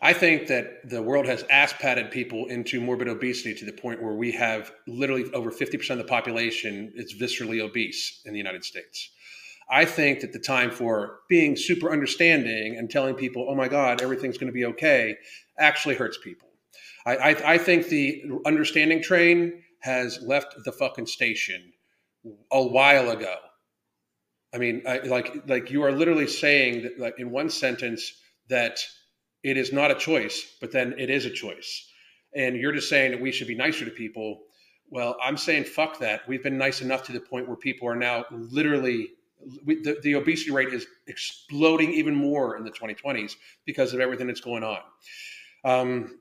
I think that the world has ass patted people into morbid obesity to the point where we have literally over 50% of the population is viscerally obese in the United States. I think that the time for being super understanding and telling people, oh my God, everything's going to be okay, actually hurts people. I, I, I think the understanding train has left the fucking station a while ago. I mean, I, like like you are literally saying that like in one sentence that it is not a choice, but then it is a choice, and you're just saying that we should be nicer to people. Well, I'm saying fuck that. We've been nice enough to the point where people are now literally we, the, the obesity rate is exploding even more in the 2020s because of everything that's going on. Um,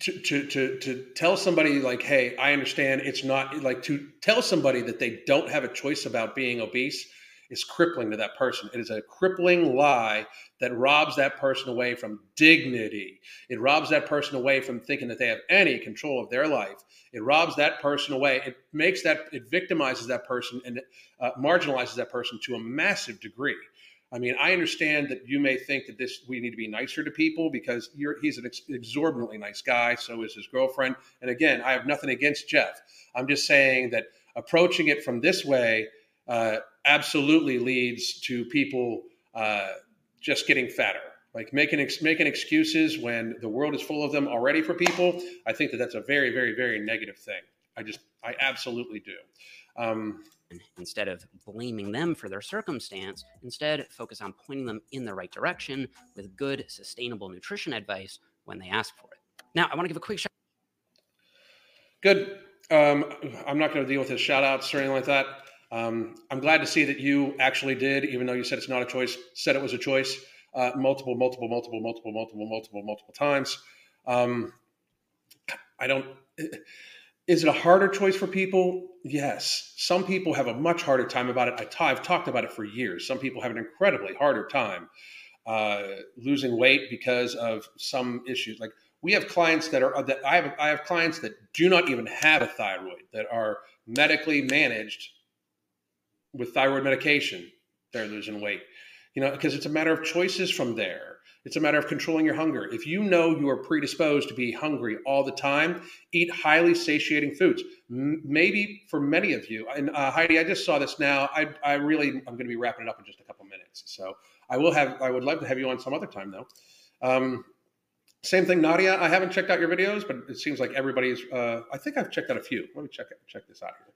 to, to, to, to tell somebody like, hey, I understand it's not like to tell somebody that they don't have a choice about being obese is crippling to that person. It is a crippling lie that robs that person away from dignity. It robs that person away from thinking that they have any control of their life. It robs that person away. It makes that, it victimizes that person and uh, marginalizes that person to a massive degree. I mean, I understand that you may think that this we need to be nicer to people because he's an ex- exorbitantly nice guy. So is his girlfriend. And again, I have nothing against Jeff. I'm just saying that approaching it from this way uh, absolutely leads to people uh, just getting fatter. Like making ex- making excuses when the world is full of them already for people. I think that that's a very, very, very negative thing. I just, I absolutely do. Um, Instead of blaming them for their circumstance, instead focus on pointing them in the right direction with good, sustainable nutrition advice when they ask for it. Now, I want to give a quick shout. Good. Um, I'm not going to deal with his shout outs or anything like that. Um, I'm glad to see that you actually did, even though you said it's not a choice, said it was a choice uh, multiple, multiple, multiple, multiple, multiple, multiple, multiple times. Um, I don't. Is it a harder choice for people? Yes. Some people have a much harder time about it. I t- I've talked about it for years. Some people have an incredibly harder time uh, losing weight because of some issues. Like we have clients that are that I have I have clients that do not even have a thyroid that are medically managed with thyroid medication. They're losing weight, you know, because it's a matter of choices from there. It's a matter of controlling your hunger. If you know you are predisposed to be hungry all the time, eat highly satiating foods. M- maybe for many of you, and uh, Heidi, I just saw this now. I, I really, I'm going to be wrapping it up in just a couple minutes. So I will have, I would love to have you on some other time though. Um, same thing, Nadia. I haven't checked out your videos, but it seems like everybody's. Uh, I think I've checked out a few. Let me check check this out here.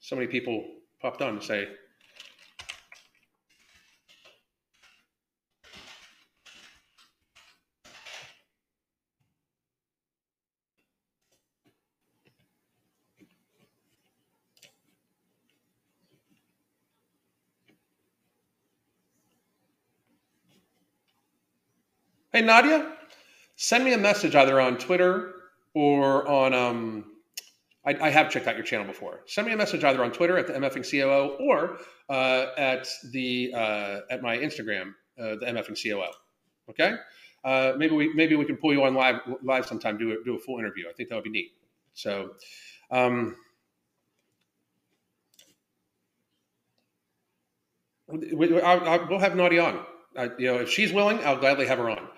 So many people popped on to say Hey, Nadia, send me a message either on Twitter or on. Um, I, I, have checked out your channel before. Send me a message either on Twitter at the MFing COO or uh, at the uh, at my Instagram, uh, the MFing COO. Okay, uh, maybe we maybe we can pull you on live live sometime. Do a, do a full interview. I think that would be neat. So. Um, we, I, I, we'll have Nadia on. You know, if she's willing, I'll gladly have her on.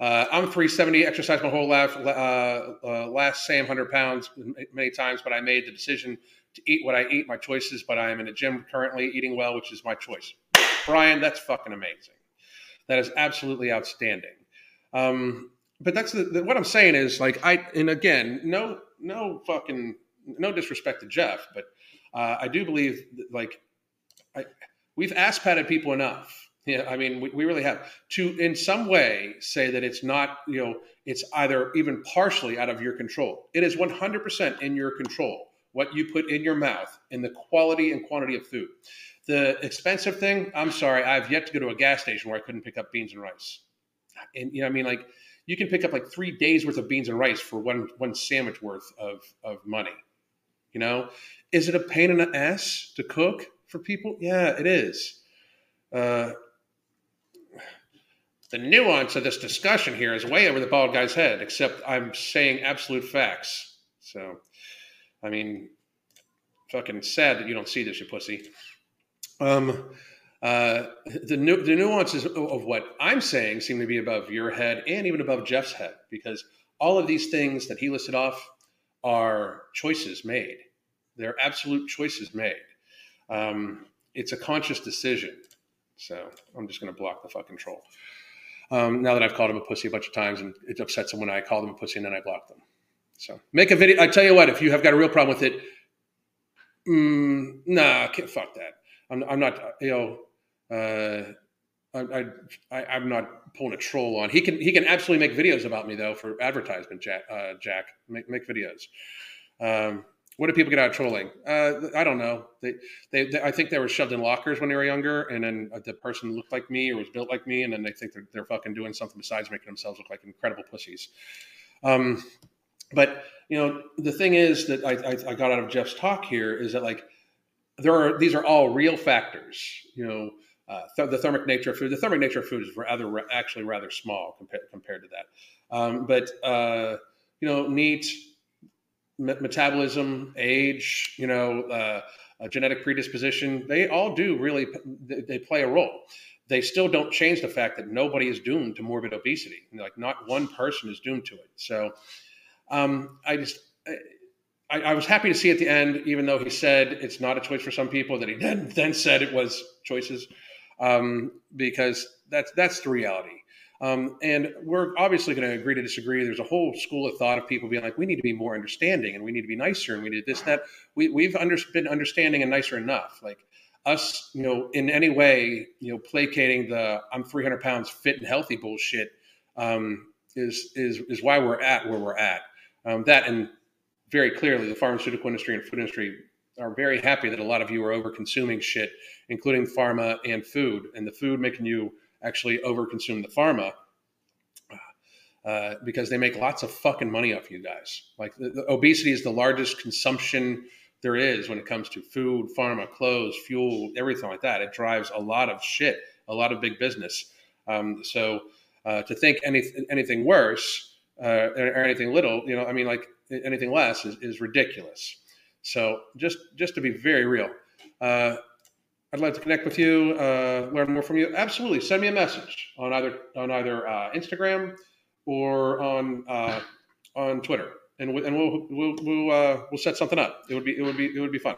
Uh, I'm 370, exercised my whole life. Uh, uh, last same 100 pounds many times, but I made the decision to eat what I eat, my choices. But I am in the gym currently, eating well, which is my choice. Brian, that's fucking amazing. That is absolutely outstanding. Um, but that's the, the, what I'm saying is like I and again, no, no fucking, no disrespect to Jeff, but uh, I do believe that, like I, we've ass patted people enough yeah, I mean, we, we really have to, in some way, say that it's not, you know, it's either even partially out of your control. It is 100% in your control what you put in your mouth and the quality and quantity of food. The expensive thing, I'm sorry, I've yet to go to a gas station where I couldn't pick up beans and rice. And you know, I mean, like you can pick up like three days worth of beans and rice for one one sandwich worth of of money. You know, is it a pain in the ass to cook for people? Yeah, it is. Uh, the nuance of this discussion here is way over the bald guy's head, except I'm saying absolute facts. So, I mean, fucking sad that you don't see this, you pussy. Um, uh, the, nu- the nuances of what I'm saying seem to be above your head and even above Jeff's head because all of these things that he listed off are choices made. They're absolute choices made. Um, it's a conscious decision. So I'm just going to block the fucking troll. Um, now that I've called him a pussy a bunch of times and it upsets him when I call them a pussy and then I block them. So make a video. I tell you what, if you have got a real problem with it, mm, nah, fuck that. I'm, I'm not, you know, uh, I, I, I'm not pulling a troll on. He can, he can absolutely make videos about me though for advertisement. Jack, uh, Jack, make make videos. Um, what do people get out of trolling? Uh, I don't know. They, they, they, I think they were shoved in lockers when they were younger, and then the person looked like me or was built like me, and then they think they're, they're fucking doing something besides making themselves look like incredible pussies. Um, but you know, the thing is that I, I, I got out of Jeff's talk here is that like there are these are all real factors. You know, uh, th- the thermic nature of food. The thermic nature of food is rather actually rather small compared compared to that. Um, but uh, you know, NEAT metabolism, age, you know, uh, genetic predisposition, they all do really, they play a role. They still don't change the fact that nobody is doomed to morbid obesity. Like not one person is doomed to it. So um, I just, I, I, was happy to see at the end, even though he said it's not a choice for some people, that he then, then said it was choices, um, because that's that's the reality. Um, and we're obviously going to agree to disagree. There's a whole school of thought of people being like, we need to be more understanding and we need to be nicer and we need this, that. We, we've under, been understanding and nicer enough. Like us, you know, in any way, you know, placating the I'm 300 pounds fit and healthy bullshit um, is, is, is why we're at where we're at. Um, that and very clearly the pharmaceutical industry and food industry are very happy that a lot of you are over consuming shit, including pharma and food, and the food making you actually overconsume the pharma uh, because they make lots of fucking money off you guys. Like the, the obesity is the largest consumption there is when it comes to food, pharma, clothes, fuel, everything like that. It drives a lot of shit, a lot of big business. Um, so uh, to think any, anything worse uh, or anything little, you know, I mean, like anything less is, is ridiculous. So just just to be very real, uh, I'd like to connect with you, uh, learn more from you. Absolutely, send me a message on either on either uh, Instagram or on uh, on Twitter, and we, and we'll we'll we'll, uh, we'll set something up. It would be it would be it would be fun.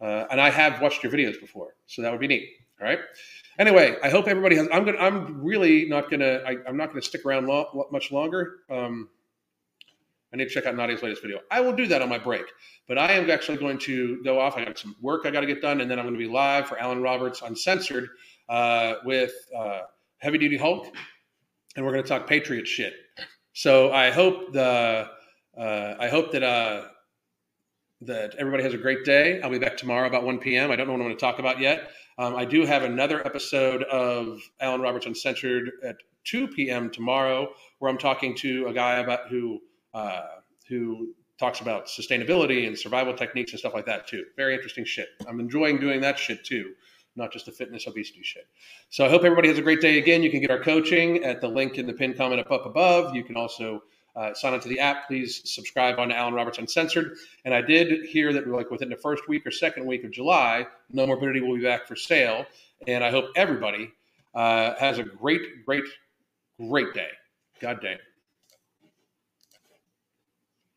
Uh, and I have watched your videos before, so that would be neat. All right. Anyway, I hope everybody has. I'm gonna. I'm really not gonna. I, am not gonna stick around lo- much longer. Um, I need to check out Nadia's latest video. I will do that on my break, but I am actually going to go off. I got some work I got to get done, and then I'm going to be live for Alan Roberts Uncensored uh, with uh, Heavy Duty Hulk, and we're going to talk Patriot shit. So I hope the uh, I hope that uh, that everybody has a great day. I'll be back tomorrow about 1 p.m. I don't know what I'm going to talk about yet. Um, I do have another episode of Alan Roberts Uncensored at 2 p.m. tomorrow, where I'm talking to a guy about who uh, who talks about sustainability and survival techniques and stuff like that too. Very interesting shit. I'm enjoying doing that shit too, not just the fitness obesity shit. So I hope everybody has a great day. Again, you can get our coaching at the link in the pinned comment up, up above. You can also uh, sign to the app. Please subscribe on Alan Roberts Uncensored. And I did hear that like within the first week or second week of July, Nomorbidity will be back for sale. And I hope everybody uh, has a great, great, great day. God damn.